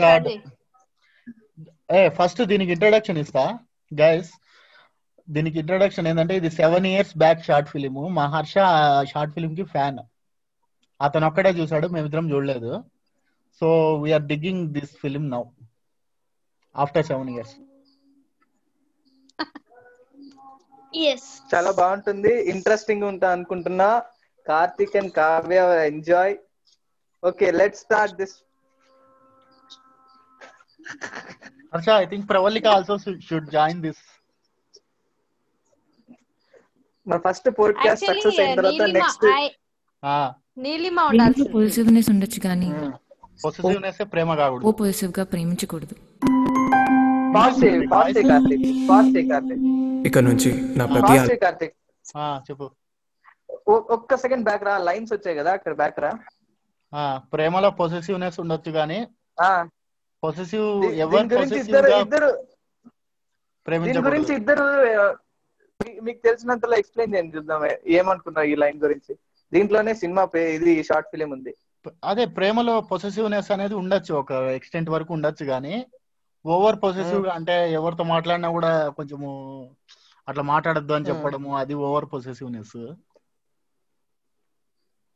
చేయి ఏ ఫస్ట్ దీనికి ఇంట్రొడక్షన్ ఇస్తా. గైస్ దీనికి ఇంట్రొడక్షన్ ఏంటంటే ఇది seven years back short film మా హర్ష షార్ట్ ఫిలిం కి ఫ్యాన్ అతను ఒక్కడే చూసాడు మేమిద్దరం చూడలేదు. So we're digging this film now after seven years చాలా బాగుంటుంది. ఇంట్రెస్టింగ్ ఉంటా అనుకుంటున్నా. Karthik and Kavya enjoy okay let start this Harsha I think Pravallika also should join this మన ఫస్ట్ పోడ్కాస్ట్ సక్సెస్ అయిన తర్వాత నీలిమ నెక్స్ట్ I- నీలిమ ఉండాల్సింది. Positiveness ఉండొచ్చు కానీ పొసెసివ్నెస్ ప్రేమ ఓ కాకూడదు పొజిటివ్గా ప్రేమించకూడదు fast fast Karthik fast Karthik. ఇక నుంచి నా ప్రతి కార్తిక్. ఆ, చెప్పు. ఒక్క సెకండ్ బ్యాక్ రా లైన్స్ వచ్చాయి కదా అక్కడ బ్యాక్ రా. ఆ, ప్రేమలో పొసెసివ్నెస్ ఉండొచ్చు కానీ ఆ, పొసెసివ్ ఎవరు ఇద్దరు దీని గురించి ఇద్దరు మీకు తెలిసినంతలో ఎక్స్ప్లెయిన్ చేయండి చూద్దాం ఏమనుకున్నారు ఈ లైన్ గురించి? దీంట్లోనే సినిమా ఇది షార్ట్ ఫిలిం ఉంది. అదే ప్రేమలో పొసెసివ్నెస్ అనేది ఉండొచ్చు ఒక ఎక్స్టెంట్ వరకు ఉండొచ్చు కానీ ఓవర్ పొసెసివ్ అంటే ఎవరితో మాట్లాడినా కూడా కొంచెము అట్లా మాట్లాడద్దు అని. చెప్పడము అది ఓవర్ పొసెసివ్నెస్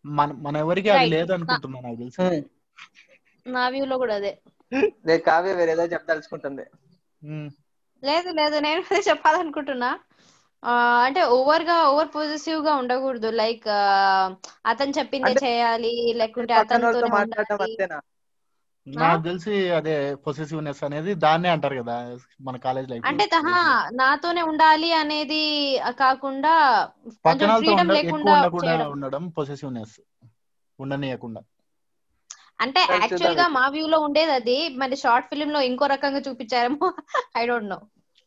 మన మన ఎవరికి అది Right. లేదు అనుకుంటున్నా నాకు తెలిసి. నా వ్యూ లో కూడా అదే. లేదు కావ్య వేరేదో చెప్పదలుచుకుంటుంది. లేదు లేదు నేను అదే చెప్పాలనుకుంటున్నా. అంటే ఓవర్గా ఓవర్ పొజిటివ్గా ఉండకూడదు. లైక్ అతను చెప్పిందే చేయాలి లేకుంటే అంతేనా? నాకు తెలిసి అదే పొసెసివ్నెస్ అనేది దాన్నే అంటారు కదా మన కాలేజ్ లైఫ్ అంటే తహా నాతోనే ఉండాలి అనేది కాకుండా కొంచెం ఫ్రీడమ్ లేకుండా ఉండడం పొసెసివ్నెస్ ఉండనీయకుండా. అంటే యాక్చువల్గా మా వ్యూ లో ఉండేది అది. మరి షార్ట్ ఫిల్మ్లో ఇంకో రకంగా చూపించారేమో? ఐ డోంట్ నో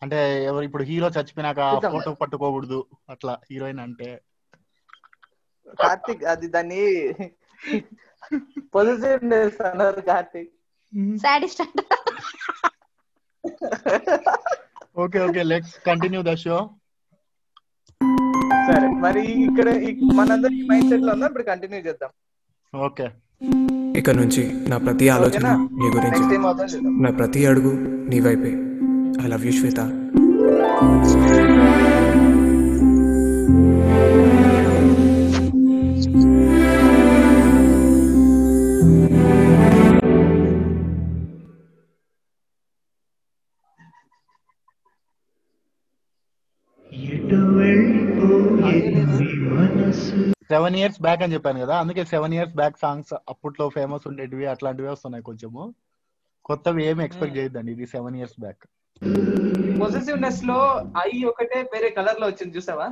అంటే ఎవరు ఇప్పుడు హీరో చచ్చిపోయినాక. ఫోటో పట్టుకోకూడదు. అట్లా హీరోయిన్ అంటే. కార్తిక్ అది దాన్ని పొజిటివ్నెస్ అన్నారు కార్తిక్. సాడిస్ట్ అంట. Okay okay let's continue the show సరే మరి ఇక్కడ ఈ- మనందరం ఈ మైండ్ సెట్లో ఉందా? ఇప్పుడు కంటిన్యూ చేద్దాం. ఓకే ఇక నుంచి నా ప్రతి ఆలోచన నీ గురించి. నా ప్రతి అడుగు నీ వైపే. I love you Shweta. Seven years back అని చెప్పాను కదా అందుకే సెవెన్ ఇయర్స్ బ్యాక్ సాంగ్స్ అప్పట్లో ఫేమస్ ఉండేటివి అట్లాంటివి వస్తున్నాయి కొంచెము కొత్తవి ఏమి ఎక్స్పెక్ట్ చేయొద్దండి ఇది సెవెన్ ఇయర్స్ బ్యాక్ పొజిటివ్నెస్లో ఐ ఒకటే వేరే కలర్లో వచ్చింది చూసావా?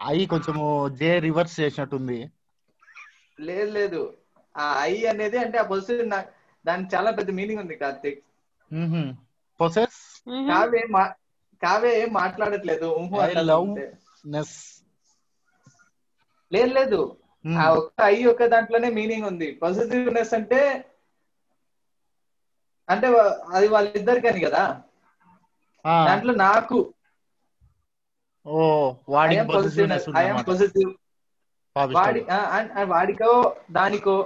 అవి కొంచెము జే రివర్స్ చేసినట్టుంది. లేదు లేదు. ఆ ఐ అనేది అంటే ఆ పొజిటివ్ దానికి చాలా పెద్ద మీనింగ్ ఉంది కార్తిక్. పొసెస్ కావే కావే ఏం మాట్లాడట్లేదు love- అంతే. నెస్ లేదు లేదు. ఆ ఒక్క ఐ ఒక్క దాంట్లోనే మీనింగ్ ఉంది. పాజిటివ్నెస్ అంటే అంటే అది వాళ్ళిద్దరికని కదా? దాంట్లో నాకు. ఓ పాజిటివ్ వాడి వాడికో దానికో.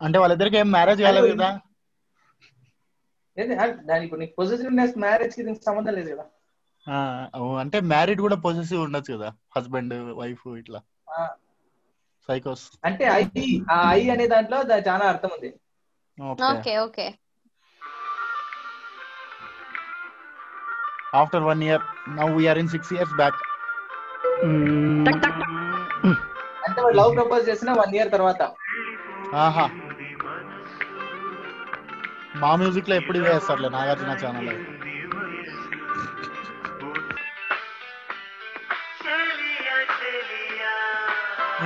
అంటే వాళ్ళిద్దరికి ఏం మ్యారేజ్ కాలేదు కదా? దానికి నీకు పాజిటివ్నెస్ మ్యారేజ్కి దీనికి సంబంధం లేదు కదా? అంటే మ్యారీడ్ కూడా పొసెసివ్ ఉండొచ్చు కదా? హస్బెండ్ వైఫ్ ఇట్లా. సైకోస్. అంటే ఐ ఆ ఐ అనే దాంట్లో చాలా అర్థం ఉంది. Okay. Okay after one year now we're in six years back అంటే వాడు లవ్ ప్రపోజ్ చేసిన వన్ ఇయర్ తర్వాత. ఆహా. మా మ్యూజిక్లో ఎప్పుడు వేస్తారులే నాగార్జున ఛానల్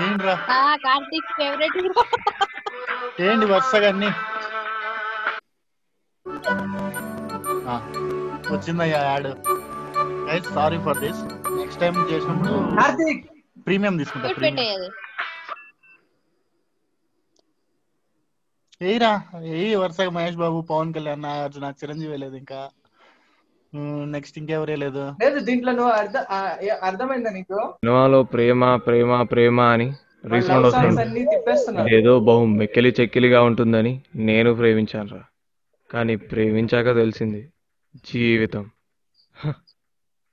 ఏంట్రా కార్తీక్ ఫేవరెట్ ఏంటి వరుసగా అన్ని ఆ, వచ్చిందయ్యా ad. Guys sorry for this next time చేసినప్పుడు కార్తీక్! ప్రీమియం తీసుకుంటా ప్రీమియం. ఏరా ఏ వరుసగా మహేష్ బాబు పవన్ కళ్యాణ్ నాగార్జున చిరంజీవి లేదు ఇంకా. నెక్స్ట్ ఇంకెవరే లేదు. లేదు దీంట్లో నువ్వు అర్థం అర్థమైందా నీకు? సినిమాలో ప్రేమ ప్రేమ ప్రేమ అని రీసౌండ్ సాంగ్స్ వస్తుంది ఇదేదో బహు మెక్కిలి చెక్కిలిగా ఉంటుందని నేను ప్రేమించాను రా కానీ ప్రేమించాక తెలిసింది జీవితం.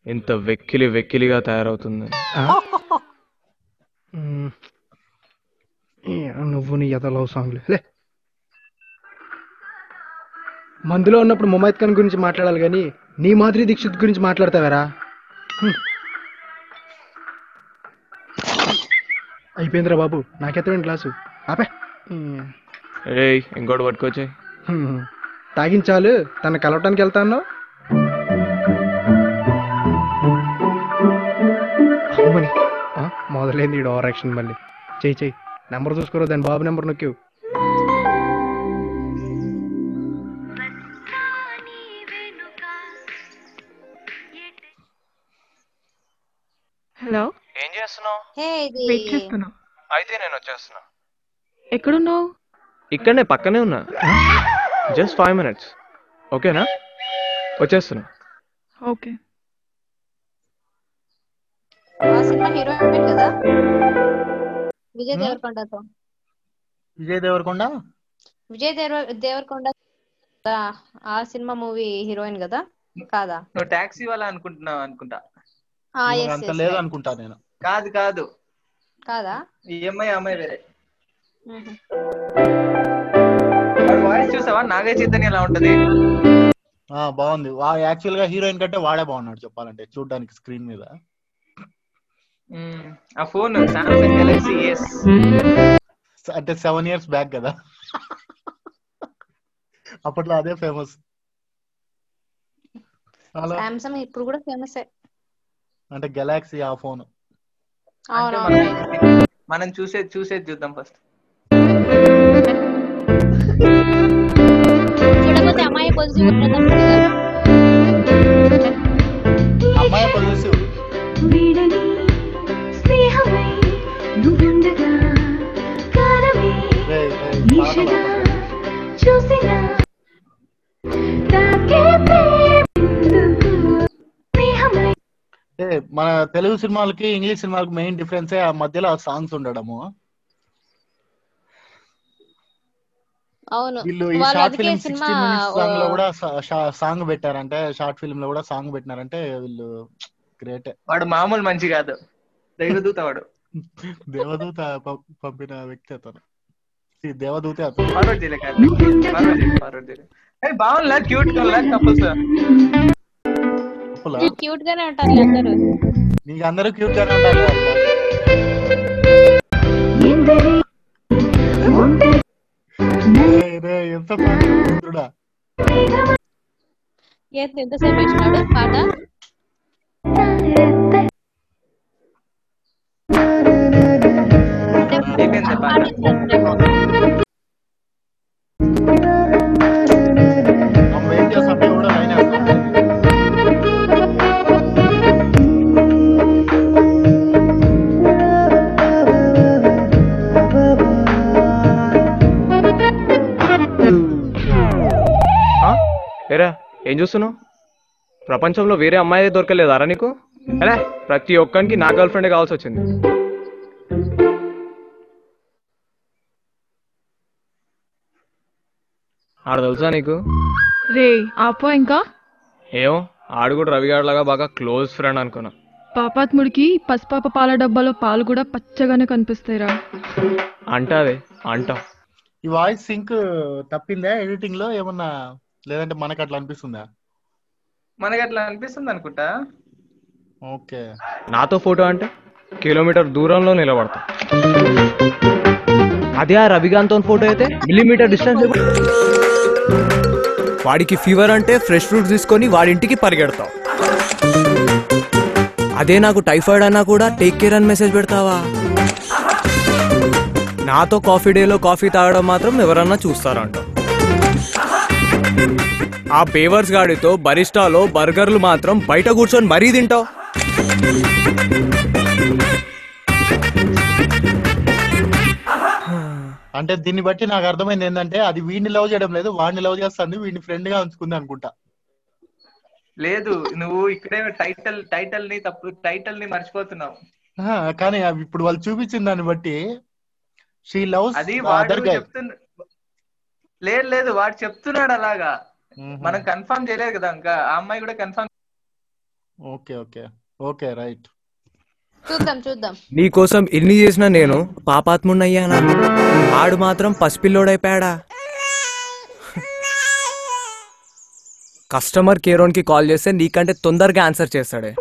ఎంత వెక్కిలి వెక్కిలిగా. ఏ, నువ్వు నీ ఎద లవ్ సాంగ్లు. లే. మందులో ఉన్నప్పుడు ముమైత్ ఖాన్ గురించి మాట్లాడాలి కానీ నీ మాధురి దీక్షిత్ గురించి మాట్లాడతావారా. అయిపోయిందిరా బాబు నాకెత్తడండి క్లాసు ఆపే. ఇంకోటి పట్టుకొచ్చాయి హ్మ్. తాగించాలు తన కలవటానికి వెళ్తాను మొదలైంది ఈ ఓవర్ యాక్షన్ మళ్ళీ. చెయ్యి చెయ్యి. నెంబర్ చూసుకోరు దాని బాబు నెంబర్ నొక్కి హలో ఏం చేస్తున్నావు? హే ఇది వెయిట్ చేస్తున్నా. అయితే నేను వచ్చేస్తున్నా. ఎక్కడున్నావు? ఇక్కడనే పక్కనే ఉన్నా. జస్ట్ ఫైవ్ మినిట్స్ ఓకేనా? వచ్చేస్తున్నా. ఓకే. ఆ సినిమా హీరోయిన్ కదా? విజయ్ దేవరకొండతో. విజయ్ దేవరకొండ? విజయ్ దేవర దేవరకొండ కదా, ఆ సినిమా మూవీ హీరోయిన్ కదా? కాదా? నువ్వు టాక్సీ వాళ్ళ అనుకుంటున్నావు అనుకుంటా. అంత లేదు అనుకుంటా నేను. కాదు కాదు. కాదా? ఈ అమ్మాయి ఆ అమ్మాయి వేరే. మ్మ్. వాడు వాయిస్ చూసావా? నాగ చైతన్య ఎలా ఉంటది? ఆ బాగుంది. యాక్చువల్గా హీరోయిన్ కంటే వాడే బాగున్నాడు చెప్పాలంటే చూడడానికి స్క్రీన్ మీద. ఆ ఫోన్ సామ్సంగ్ గెలాక్సీ ఎస్ అంటే సెవెన్ ఇయర్స్ బ్యాక్ కదా. అప్పట్లో అదే ఫేమస్ సామ్సంగ్ ఇప్పుడు కూడా ఫేమస్ అంటే గెలాక్సీ ఆ ఫోన్ మనం చూసేది చూసేది చూద్దాం ఫస్ట్ చూడకపోతే అమ్మాయి పొజిటివ్ ఉన్నదన్నమాట అమ్మాయి పొజిటివ్ వీడని ఏ మన తెలుగు సినిమాలకి ఇంగ్లీష్ సినిమాలకి మెయిన్ డిఫరెన్స్ ఆ మధ్యలో ఆ సాంగ్స్ ఉండడము. అవును. వీళ్ళు ఈ షార్ట్ ఫిల్మ్ సినిమా సిక్స్టీన్ మినిట్స్ సాంగ్లో కూడా సాంగ్ పెట్టారంటే షార్ట్ ఫిల్మ్లో కూడా సాంగ్ పెట్టినారంటే వీళ్ళు గ్రేట్. వాడు మామూలు మంచి కాదు. దైవదూత వాడు. దేవదూత పంపిన వ్యక్తి అతను. ఈ దేవదూతే అతను. ఫార్వర్డ్ చేయలే కాదు. ఫార్వర్డ్ చేయలే ఫార్వర్డ్ చేయలే ఏ బాగుందా క్యూట్గా కపుల్స్ తప్పులా? క్యూట్ గానే ఉంటారు అందరూ నీకు అందరూ క్యూట్ గానే ఉంటారు ఎంత పవిత్రుడా. ఏంటి ఎంతసేపు వేసినాడు పాట పాట ఏం చూస్తున్నావు? ప్రపంచంలో వేరే అమ్మాయి దొరకలేదారా నీకు? అరే ప్రతి ఒక్కరికి నా గర్ల్ ఫ్రెండ్ కావాల్సి వచ్చింది ఆడ తెలుసా నీకు? రే ఆపో ఇంకా. ఏమో ఆడు కూడా రవిగాడ్లాగా బాగా క్లోజ్ ఫ్రెండ్ అనుకున్నా. పాపాత్ముడికి పసిపాప పాల డబ్బాలో పాలు కూడా పచ్చగానే కనిపిస్తాయిరా. అంటావే అంటావు ఈ వాయిస్ సింక్ తప్పిందా? ఎడిటింగ్లో ఏమన్నా లేదంటే మనకు అట్లా అనిపిస్తుందా? మనకి అట్లా అనిపిస్తుంది అనుకుంటా. ఓకే. నాతో ఫోటో అంటే కిలోమీటర్ దూరంలో నిలబడతా. అదే ఆ రవికాంత్ ఫోటో అయితే మిల్లీమీటర్ డిస్టెన్స్ వాడికి ఫీవర్ అంటే ఫ్రెష్ ఫ్రూట్స్ తీసుకొని వాడింటికి పరిగెడతావు. అదే నాకు టైఫాయిడ్ అన్నా కూడా టేక్ కేర్ అని మెసేజ్ పెడతావా? నాతో కాఫీ డేలో కాఫీ తాగడం మాత్రం ఎవరన్నా చూస్తారంట. ఆ పేవర్స్ గాడితో బరిస్టాలో బర్గర్లు మాత్రం బయట కూర్చొని మరీ తింటావు. అంటే దీన్ని బట్టి నాకు అర్థమైంది ఏంటంటే అది వీడిని లవ్ చేయడం లేదు వాడిని లవ్ చేస్తుంది వీడిని ఫ్రెండ్గా ఉంచుకుంది అనుకుంటా. లేదు నువ్వు ఇక్కడే టైటిల్ టైటిల్ని తప్పు టైటిల్ని మర్చిపోతున్నావు. ఆ, కానీ ఇప్పుడు వాళ్ళు చూపించిన దాన్ని బట్టి షీ లవ్స్ అది వాడు అదర్ గై చెప్తున్న లేదు లేదు వాడు చెప్తున్నాడు అలాగా. మనం కన్ఫర్మ్ చేయలేదు కదా ఇంకా ఆ అమ్మాయి కూడా confirm okay okay okay right. చూద్దాం చూద్దాం. నీకోసం ఇన్ని చేసిన నేను పాపాత్మున్నయ్యానా ఆడు మాత్రం పసిపిల్లోడైపోయాడా? కస్టమర్ కేర్కి కాల్ చేస్తే నీకంటే తొందరగా ఆన్సర్ చేస్తాడే.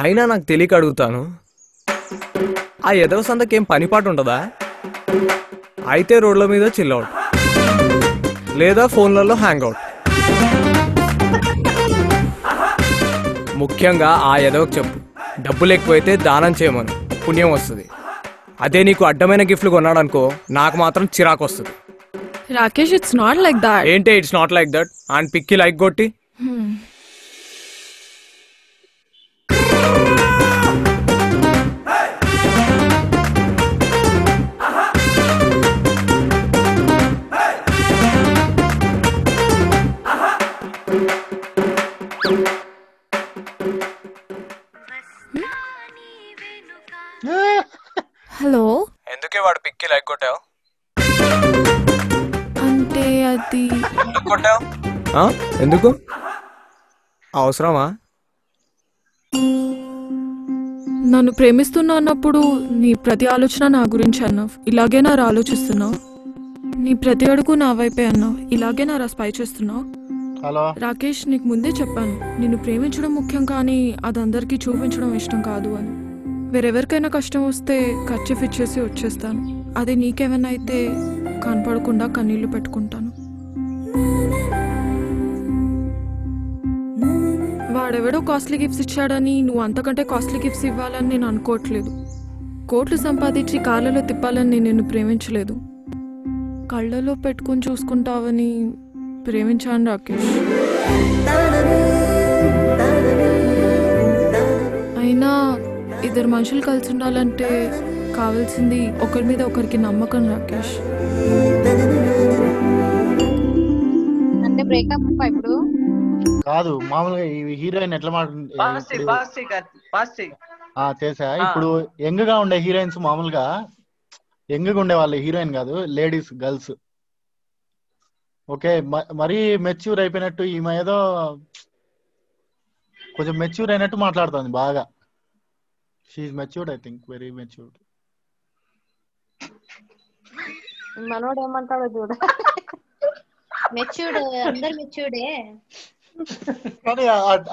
అయినా నాకు తెలియక అడుగుతాను. ఆ ఎదవ సందకేం పనిపాటు ఉంటుందా అయితే రోడ్ల మీద చిల్అవుట్ లేదా ఫోన్లలో హ్యాంగ్ అవుట్ ముఖ్యంగా ఆ ఎదవకు చెప్పు. డబ్బులు ఎక్కువైతే దానం చేయమను. పుణ్యం వస్తుంది. అదే నీకు అడ్డమైన గిఫ్ట్లు కొన్నాడనుకో నాకు మాత్రం చిరాకు వస్తుంది. Rakesh it's not like that ఏంటి it's not like that and Pikki like కొట్టి. ఎందుకు? అవసరమా? నన్ను ప్రేమిస్తున్నా అన్నప్పుడు నీ ప్రతి ఆలోచన నా గురించి అన్నావు. ఇలాగే నా ఆలోచిస్తున్నావు. నీ ప్రతి అడుగు నా వైపే అన్నావు. ఇలాగే నా స్పై చేస్తున్నావు. హలో. రాకేష్ నీకు ముందే చెప్పాను. నిన్ను ప్రేమించడం ముఖ్యం కానీ అది అందరికీ చూపించడం ఇష్టం కాదు అని. వేరెవరికైనా కష్టం వస్తే ఖర్చు ఇచ్చేసి వచ్చేస్తాను. అదే నీకేమైనా అయితే కనపడకుండా కన్నీళ్ళు పెట్టుకుంటాను. వాడెవడో కాస్ట్లీ గిఫ్ట్స్ ఇచ్చాడని నువ్వు అంతకంటే కాస్ట్లీ గిఫ్ట్స్ ఇవ్వాలని నేను అనుకోవట్లేదు. కోట్లు సంపాదించి కాళ్ళలో తిప్పాలని నేను నిన్ను ప్రేమించలేదు. కళ్ళలో పెట్టుకుని చూసుకుంటావని ప్రేమించాను రాకేష్. అయినా ఇద్దరు మనుషులు కలిసి ఉండాలంటే కావాల్సింది ఒకరి మీద ఒకరికి నమ్మకం రాకేష్. అంటే బ్రేకప్ ఇప్పుడు? కాదు మామూలుగా ఈ హీరోయిన్ ఎట్లా ఫాస్ట్ చెయ్యి మాట ఫాస్ట్ చెయ్యి ఫాస్ట్ చెయ్యి ఆ చేసా ఆ. ఇప్పుడు యంగ్గా ఉండే హీరోయిన్స్ మామూలుగా యంగ్గా ఉండే వాళ్ళు హీరోయిన్ కాదు లేడీస్ గర్ల్స్. ఓకే మరీ మెచ్యూర్ అయిపోయినట్టు ఈమె ఏదో కొంచెం మెచ్యూర్ అయినట్టు మాట్లాడుతుంది బాగా. She matured I think very matured మనోడు ఏమంటాడో చూడ. మెచ్యూర్డ్ అందరు మెచ్యూర్డే కానీ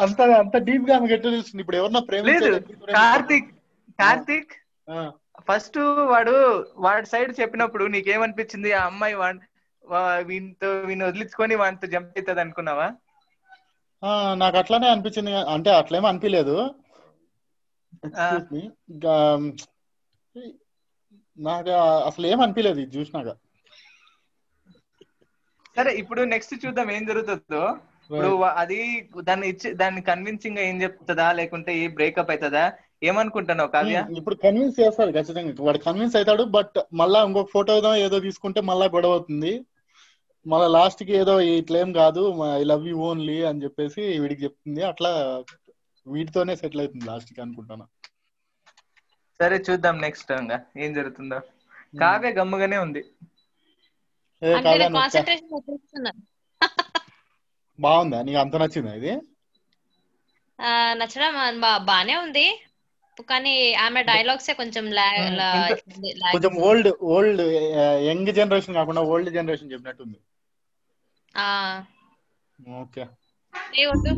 అంత అంత డీప్గా ఆమె ఎట్లా తెలుస్తుంది ఇప్పుడు ఎవరన్నా లేదు. ప్రేమించే కార్తిక్. కార్తిక్. ఫస్ట్ వాడు వాడి సైడ్ చెప్పినప్పుడు నీకేమనిపించింది? ఆ అమ్మాయి వీనితో వీని వదిలించుకొని వాడితో జంప్ అవుతుంది అనుకున్నావా? ఆ, నాకు అట్లానే అనిపించింది. అంటే అట్లేమో అనిపించలేదు నాకు అసలు ఏం అనిపించలేదు ఇది చూసినాక. సరే ఇప్పుడు నెక్స్ట్ చూద్దాం ఏం జరుగుతుందో. ఇప్పుడు అది దాన్ని ఇచ్చి దాన్ని కన్విన్సింగ్గా ఏం చెప్తుందా? లేకుంటే ఏ బ్రేకప్ అవుతుందా ఏమనుకుంటున్నావు కావ్య? ఇప్పుడు కన్విన్స్ చేస్తాడు ఖచ్చితంగా. వాడు కన్విన్స్ అవుతాడు బట్ మళ్ళా ఇంకొక ఫోటో ఏదో ఏదో తీసుకుంటే మళ్ళా గొడవ అవుతుంది. మళ్ళా లాస్ట్కి ఏదో ఇట్లేం కాదు ఐ లవ్ యూ ఓన్లీ అని చెప్పేసి వీడికి చెప్తుంది. అట్లా వీటితోనే సెటిల్ అవుతుంది లాస్ట్కి అనుకుంటాను. సరే చూద్దాం నెక్స్ట్ ఇంకా ఏం జరుగుతుందో. కావ్య గమ్ముగానే ఉంది. ఏ కాన్సన్ట్రేషన్ బాగుందా? నీకు అంత నచ్చిందా ఇది? ఆ, నచ్చడం బానే ఉంది. కానీ ఆమె డైలాగ్సే కొంచెం కొంచెం ఓల్డ్ ఓల్డ్ యంగ్ జనరేషన్ కాకుండా ఓల్డ్ జనరేషన్ చెప్పినట్టుంది. ఆ, ఓకే. ఏ వద్దు.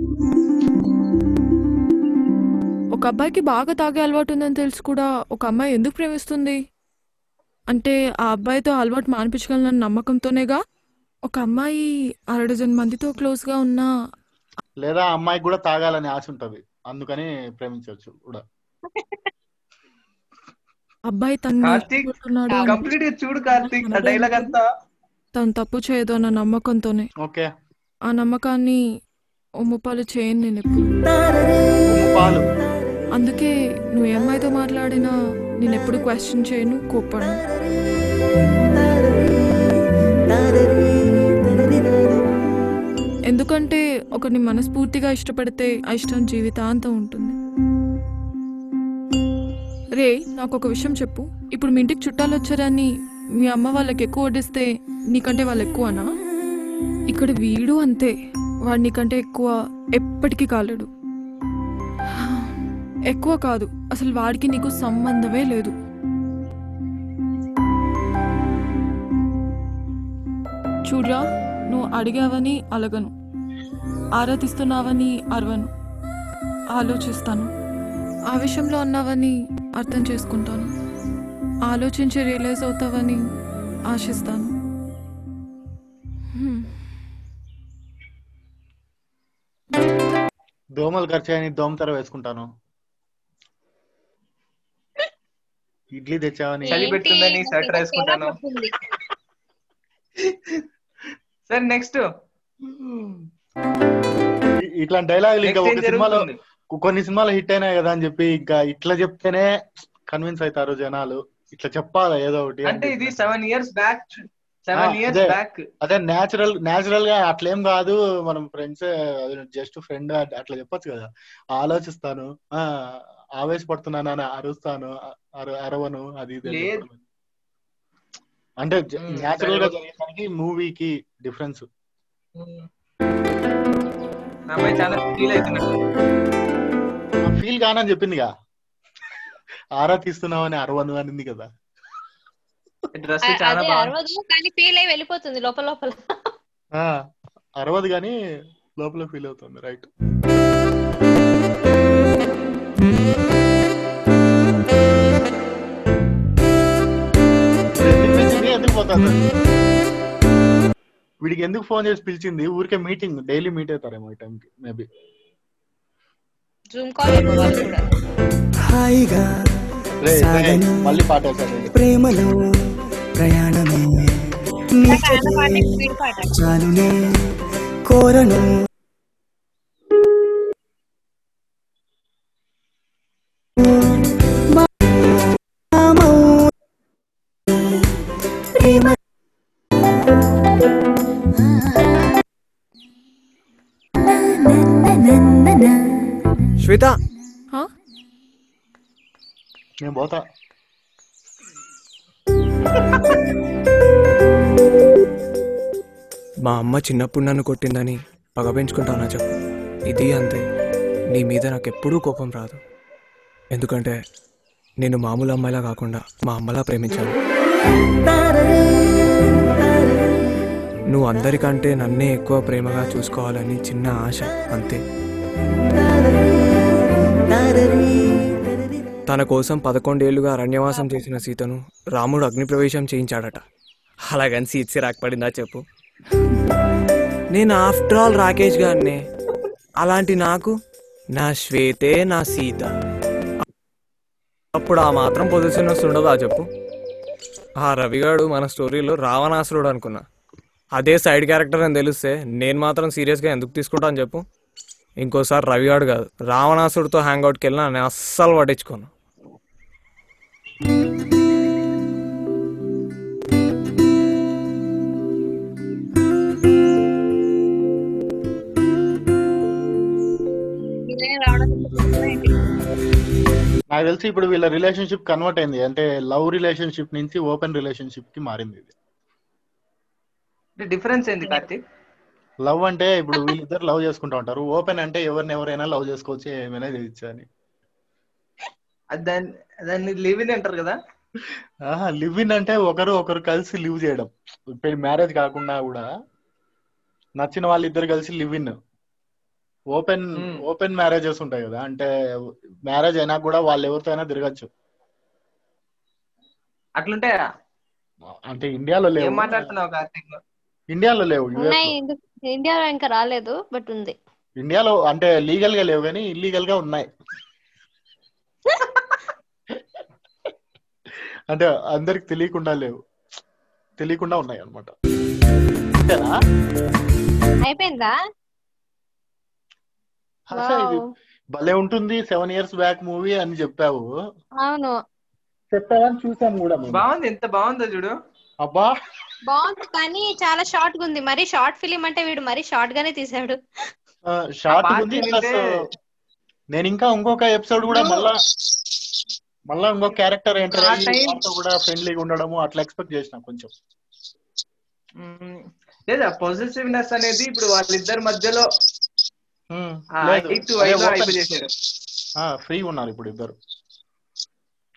ఒక అబ్బాయికి బాగా తాగే అలవాటు ఉందని తెలిసి కూడా ఒక అమ్మాయి ఎందుకు ప్రేమిస్తుంది? అంటే ఆ అబ్బాయితో అలవాటు మానిపించగలనన్న నమ్మకంతోనేగా? ఒక అమ్మాయి అర డజన్ మందితో క్లోజ్గా ఉన్నా లేదా ఆ అమ్మాయికి కూడా తాగాలని ఆశ ఉంటది. అందుకని ప్రేమించవచ్చు కూడా. అబ్బాయి తను కంప్లీట్గా చూడు కార్తీక్ ఆ డైలాగ్ అంతా. తను తప్పు చేయదు అన్న నమ్మకంతోనే. ఓకే. ఆ నమ్మకాన్ని ఒమ్ముపాలు చేయను నేను ఎప్పుడు. అందుకే నువ్వు ఏ అమ్మాయితో మాట్లాడినా నేను ఎప్పుడు క్వశ్చన్ చేయను కోప్పడను. ఎందుకంటే ఒకరిని మనస్ఫూర్తిగా ఇష్టపడితే ఆ ఇష్టం జీవితాంతం ఉంటుంది. రే నాకు ఒక విషయం చెప్పు. ఇప్పుడు మీ ఇంటికి చుట్టాలు వచ్చారని మీ అమ్మ వాళ్ళకి ఎక్కువ వడ్డిస్తే నీకంటే వాళ్ళు ఎక్కువనా? ఇక్కడ వీడు అంతే. వాడు నీకంటే ఎక్కువ ఎప్పటికీ కాలేడు. ఎక్కువ కాదు. అసలు వాడికి నీకు సంబంధమే లేదు. చూడరా నువ్వు అడిగావని అలగను. ఆరాధిస్తున్నావని అరవను ఆలోచిస్తాను. ఆ విషయంలో ఉన్నావని అర్థం చేసుకుంటాను. ఆలోచించి రియలైజ్ అవుతావని ఆశిస్తాను. దోమలు ఖర్చాయని దోమతెర వేసుకుంటాను. ఇడ్లీ తెచ్చావని. చలి పెడుతుందని స్వెటర్ వేసుకుంటాను. సరే నెక్స్ట్. ఇట్లాంటి డైలాగులు ఇంకా ఒక సినిమాలో కొన్ని సినిమాలు హిట్ అయినాయి కదా అని చెప్పి ఇంకా ఇట్లా చెప్తేనే కన్విన్స్ అవుతారు జనాలు ఇట్లా చెప్పాలా ఏదో ఒకటి అంటే ఇది. Seven years back seven years అదే. బ్యాక్ అదే నేచురల్ నేచురల్గా అట్లేం కాదు మనం ఫ్రెండ్స్ జస్ట్ ఫ్రెండ్ అట్లా చెప్పొచ్చు కదా ఆలోచిస్తాను ఆ ఆవేశపడుతున్నాను అని అరుస్తాను అర- అరవను అది. అంటే. నేచురల్గా సరే. జరిగేదానికి మూవీకి డిఫరెన్స్ నా అమ్మాయి చాలా ఫీల్ అవుతున్నట్టు. ఫీల్ కానని చెప్పిందిగా. ఆరా తీస్తున్నామని అరవను అనింది కదా. డ్రెస్ చాలా అదే బాగుంది. అరవదు కానీ ఫీల్ అయి వెళ్ళిపోతుంది లోపల లోపల. ఆ అరవదు కానీ లోపల ఫీల్ అవుతుంది రైట్ ఎందుకు పోతుంది వీడికి ఎందుకు ఫోన్ చేసి పిలిచింది? ఊరికే మీటింగ్ డైలీ మీట్ అవుతారేమో ఈ టైంకి మేబీ జూమ్ కాల్ హాయిగా మళ్ళీ పాట ప్రేమలో ప్రయాణమే. చాలునే కోరను. శ్వేత. హా? నేను పోతా. మా అమ్మ చిన్నప్పుడు నన్ను కొట్టిందని పగ పెంచుకుంటానా చెప్పు. ఇది అంతే. నీ మీద నాకు ఎప్పుడూ కోపం రాదు. ఎందుకంటే నేను మామూలు అమ్మాయిలా కాకుండా మా అమ్మలా ప్రేమించాను. నువ్వు అందరికంటే నన్నే ఎక్కువ ప్రేమగా చూసుకోవాలని చిన్న ఆశ అంతే. తన కోసం పదకొండేళ్ళుగా అరణ్యవాసం చేసిన సీతను రాముడు అగ్నిప్రవేశం చేయించాడట. అలాగని సీట్ రాకపడిందా చెప్పు. నేను ఆఫ్టర్ ఆల్ రాకేష్ గారినే. అలాంటి నాకు నా శ్వేతే నా సీత. అప్పుడు ఆ మాత్రం పొజిషన్ ఉండదా చెప్పు. ఆ రవిగాడు మన స్టోరీలో రావణాసురుడు అనుకున్నా. అదే సైడ్ క్యారెక్టర్ అని తెలిస్తే నేను మాత్రం సీరియస్గా ఎందుకు తీసుకుంటాను చెప్పు. ఇంకోసారి రవిగాడు కాదు రావణాసుడితో హ్యాంగ్ అవుట్కి వెళ్ళినా నేను అస్సలు పట్టించుకోను. నాకు తెలిసి ఇప్పుడు వీళ్ళ రిలేషన్షిప్ కన్వర్ట్ అయింది. అంటే లవ్ రిలేషన్షిప్ నుంచి ఓపెన్ రిలేషన్షిప్కి మారింది ఇది. డిఫరెన్స్ ఏంది కార్తీక్? లవ్ అంటే ఇప్పుడు వీళ్ళిద్దరు లవ్ చేసుకుంటా ఉంటారు. ఓపెన్ అంటే ఎవరిని ఎవరైనా లవ్ చేసుకోవచ్చు ఏమైనా చేయొచ్చు అని. దాన్ని దాన్ని లివ్ ఇన్ అంటారు కదా? ఆహా లివ్ ఇన్ అంటే ఒకరు ఒకరు కలిసి లివ్ చేయడం. మ్యారేజ్ కాకుండా కూడా నచ్చిన వాళ్ళిద్దరు కలిసి live in. Open. Open marriages ఉంటాయి కదా. అంటే మ్యారేజ్ అయినా కూడా వాళ్ళు ఎవరితో అయినా తిరగచ్చు. అట్లుంటాయా? అంటే ఇండియాలో ఏం లేవు మాట్లాడుతున్నావు కార్తీక్ ఇండియాలో లేవు ఉన్నాయి ఇండియాలో ఇంకా రాలేదు బట్ ఉంది. ఇండియాలో అంటే లీగల్గా లేవు కానీ ఇల్లీగల్గా ఉన్నాయి. అంటే అందరికి తెలియకుండా లేవు. తెలియకుండా ఉన్నాయి అనమాట అయిపోయిందా. భలే ఉంటుంది సెవెన్ ఇయర్స్ బ్యాక్ మూవీ అని చెప్పావు. అవును. చెప్పావని చూసాము కూడా. బాగుంది ఎంత బాగుందో చూడు. అబ్బా. బాగుంది కానీ చాలా షార్ట్గా ఉంది. మరి షార్ట్ ఫిలిం అంటే వీడు మరీ షార్ట్ గానే తీసాడు షార్ట్ ఉంది ప్లస్ నేను ఇంకా ఇంకొక ఎపిసోడ్ కూడా మళ్ళా మళ్ళా ఇంకో క్యారెక్టర్ ఎంటర్ కూడా ఫ్రెండ్లీగా ఉండడము అట్లా ఎక్స్పెక్ట్ చేసిన కొంచెం. లేదా పొజిటివ్నెస్ అనేది ఇప్పుడు వాళ్ళిద్దరి మధ్యలో ఫ్రీగా ఉన్నారు ఇప్పుడు ఇద్దరు.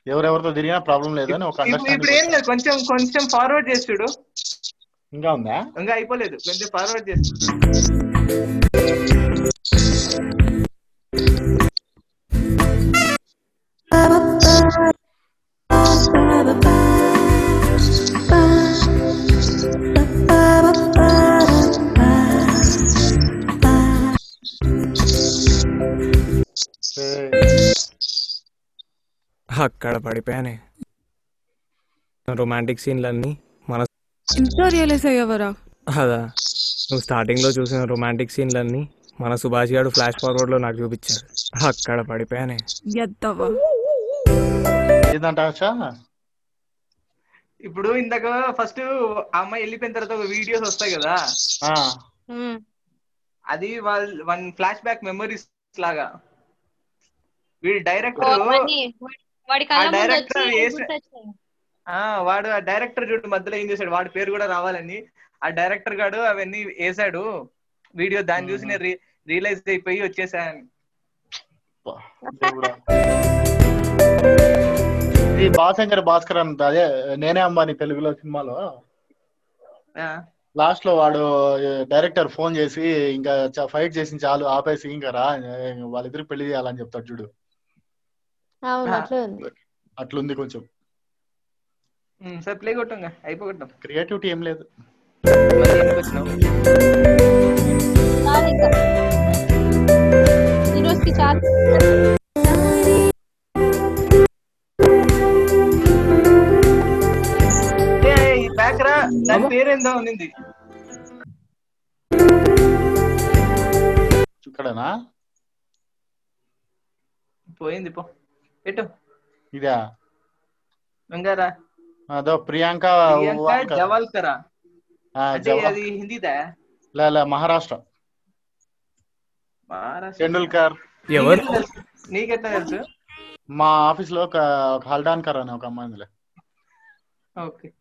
ఎవరెవరితో తిరిగినా ప్రాబ్లం లేదని ఒక ఇప్పుడు ఏం లేదు కొంచెం కొంచెం ఫార్వర్డ్ చేసి చూడు. ఇంకా ఉందా? ఇంకా అయిపోలేదు కొంచెం ఫార్వర్డ్ చేసి అక్కడ పడిపోయానే. రొమాంటిక్ సీన్లన్నీ మన ఇంత రియలైజ్ అయ్యావరా? అదా. నువ్వు స్టార్టింగ్లో చూసిన రొమాంటిక్ సీన్లన్నీ మన సుభాష్ గారు ఫ్లాష్ ఫార్వర్డ్లో నాకు చూపించాడు అక్కడ పడిపోయానే. ఎద్దవా? ఏంటంట ఆశ ఇప్పుడు ఇందాక ఫస్ట్ ఆ అమ్మాయి వెళ్ళిపోయిన తర్వాత ఒక వీడియోస్ వస్తాయి కదా? ఆ, అది వాళ్ళ వన్ ఫ్లాష్ బ్యాక్ మెమరీస్ లాగా. వీడు డైరెక్టర్ వాడి ఆ కళ్ళ ముందు వచ్చి వాడు ఆ డైరెక్టర్ చూడు మధ్యలో ఏం చేశాడు వాడి పేరు కూడా రావాలని. ఆ డైరెక్టర్ గాడు అవన్నీ వేసాడు. వీడియో దాన్ని చూసి నేను రియలైజ్ అయిపోయి వచ్చేసాను. ఈ బాసంకర్ భాస్కర్ అంత అదే నేనే అంబాని తెలుగులో సినిమాలో. లాస్ట్లో వాడు డైరెక్టర్ ఫోన్ చేసి ఇంకా ఫైట్ చేసి చాలు ఆపేసి ఇంకా రా వాళ్ళిద్దరు పెళ్ళి చేయాలని చెప్తాడు చూడు. అవును అట్లే ఉంది అట్లుంది కొంచెం. సరే ప్లే కొట్టాం అయిపోగొట్టాం క్రియేటివిటీ ఏం లేదు. చాలు. దాని పేరేందో ఇక్కడనా? పోయింది పో. పెట్టు. ఇదా? వెంగారా అదో ప్రియాంక ప్రియాంక వాంకర్. జవాల్కరా. ఆ, అంటే జవా- అది హిందీదా? లే, లే, మహారాష్ట్ర. మహారాష్ట్ర. టెండూల్కర్. ఎవరు? నీకెట్లా తెలుసు? నీకెట్లా తెలుసు? మా ఆఫీస్లో ఒక ఒక హల్డాన్కర్ అనే ఒక అమ్మాయి ఓకే.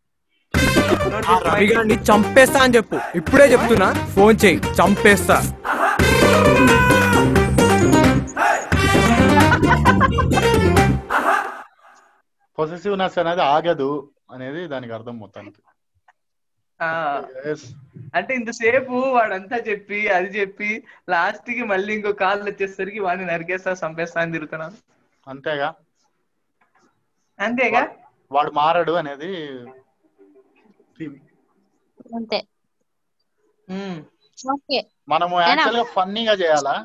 ఆ రవి గారిని చంపేస్తా అని చెప్పు. ఇప్పుడే చెప్తున్నా. ఫోన్ చేయి. చంపేస్తా. పొసెసివ్నెస్ అనేది ఆగదు అనేది దానికి అర్థం మొత్తానికి. అంటే ఇంతసేపు వాడంతా చెప్పి అది చెప్పి లాస్ట్కి మళ్ళీ ఇంకో కాల్ వచ్చేసరికి వాడిని నరికేస్తా చంపేస్తా అని తిరుగుతున్నాను. అంతేగా? అంతేగా? వాడు మారడు అనేది. అంతే. మనము యాక్చువల్గా ఫన్నీగా చేయాలా?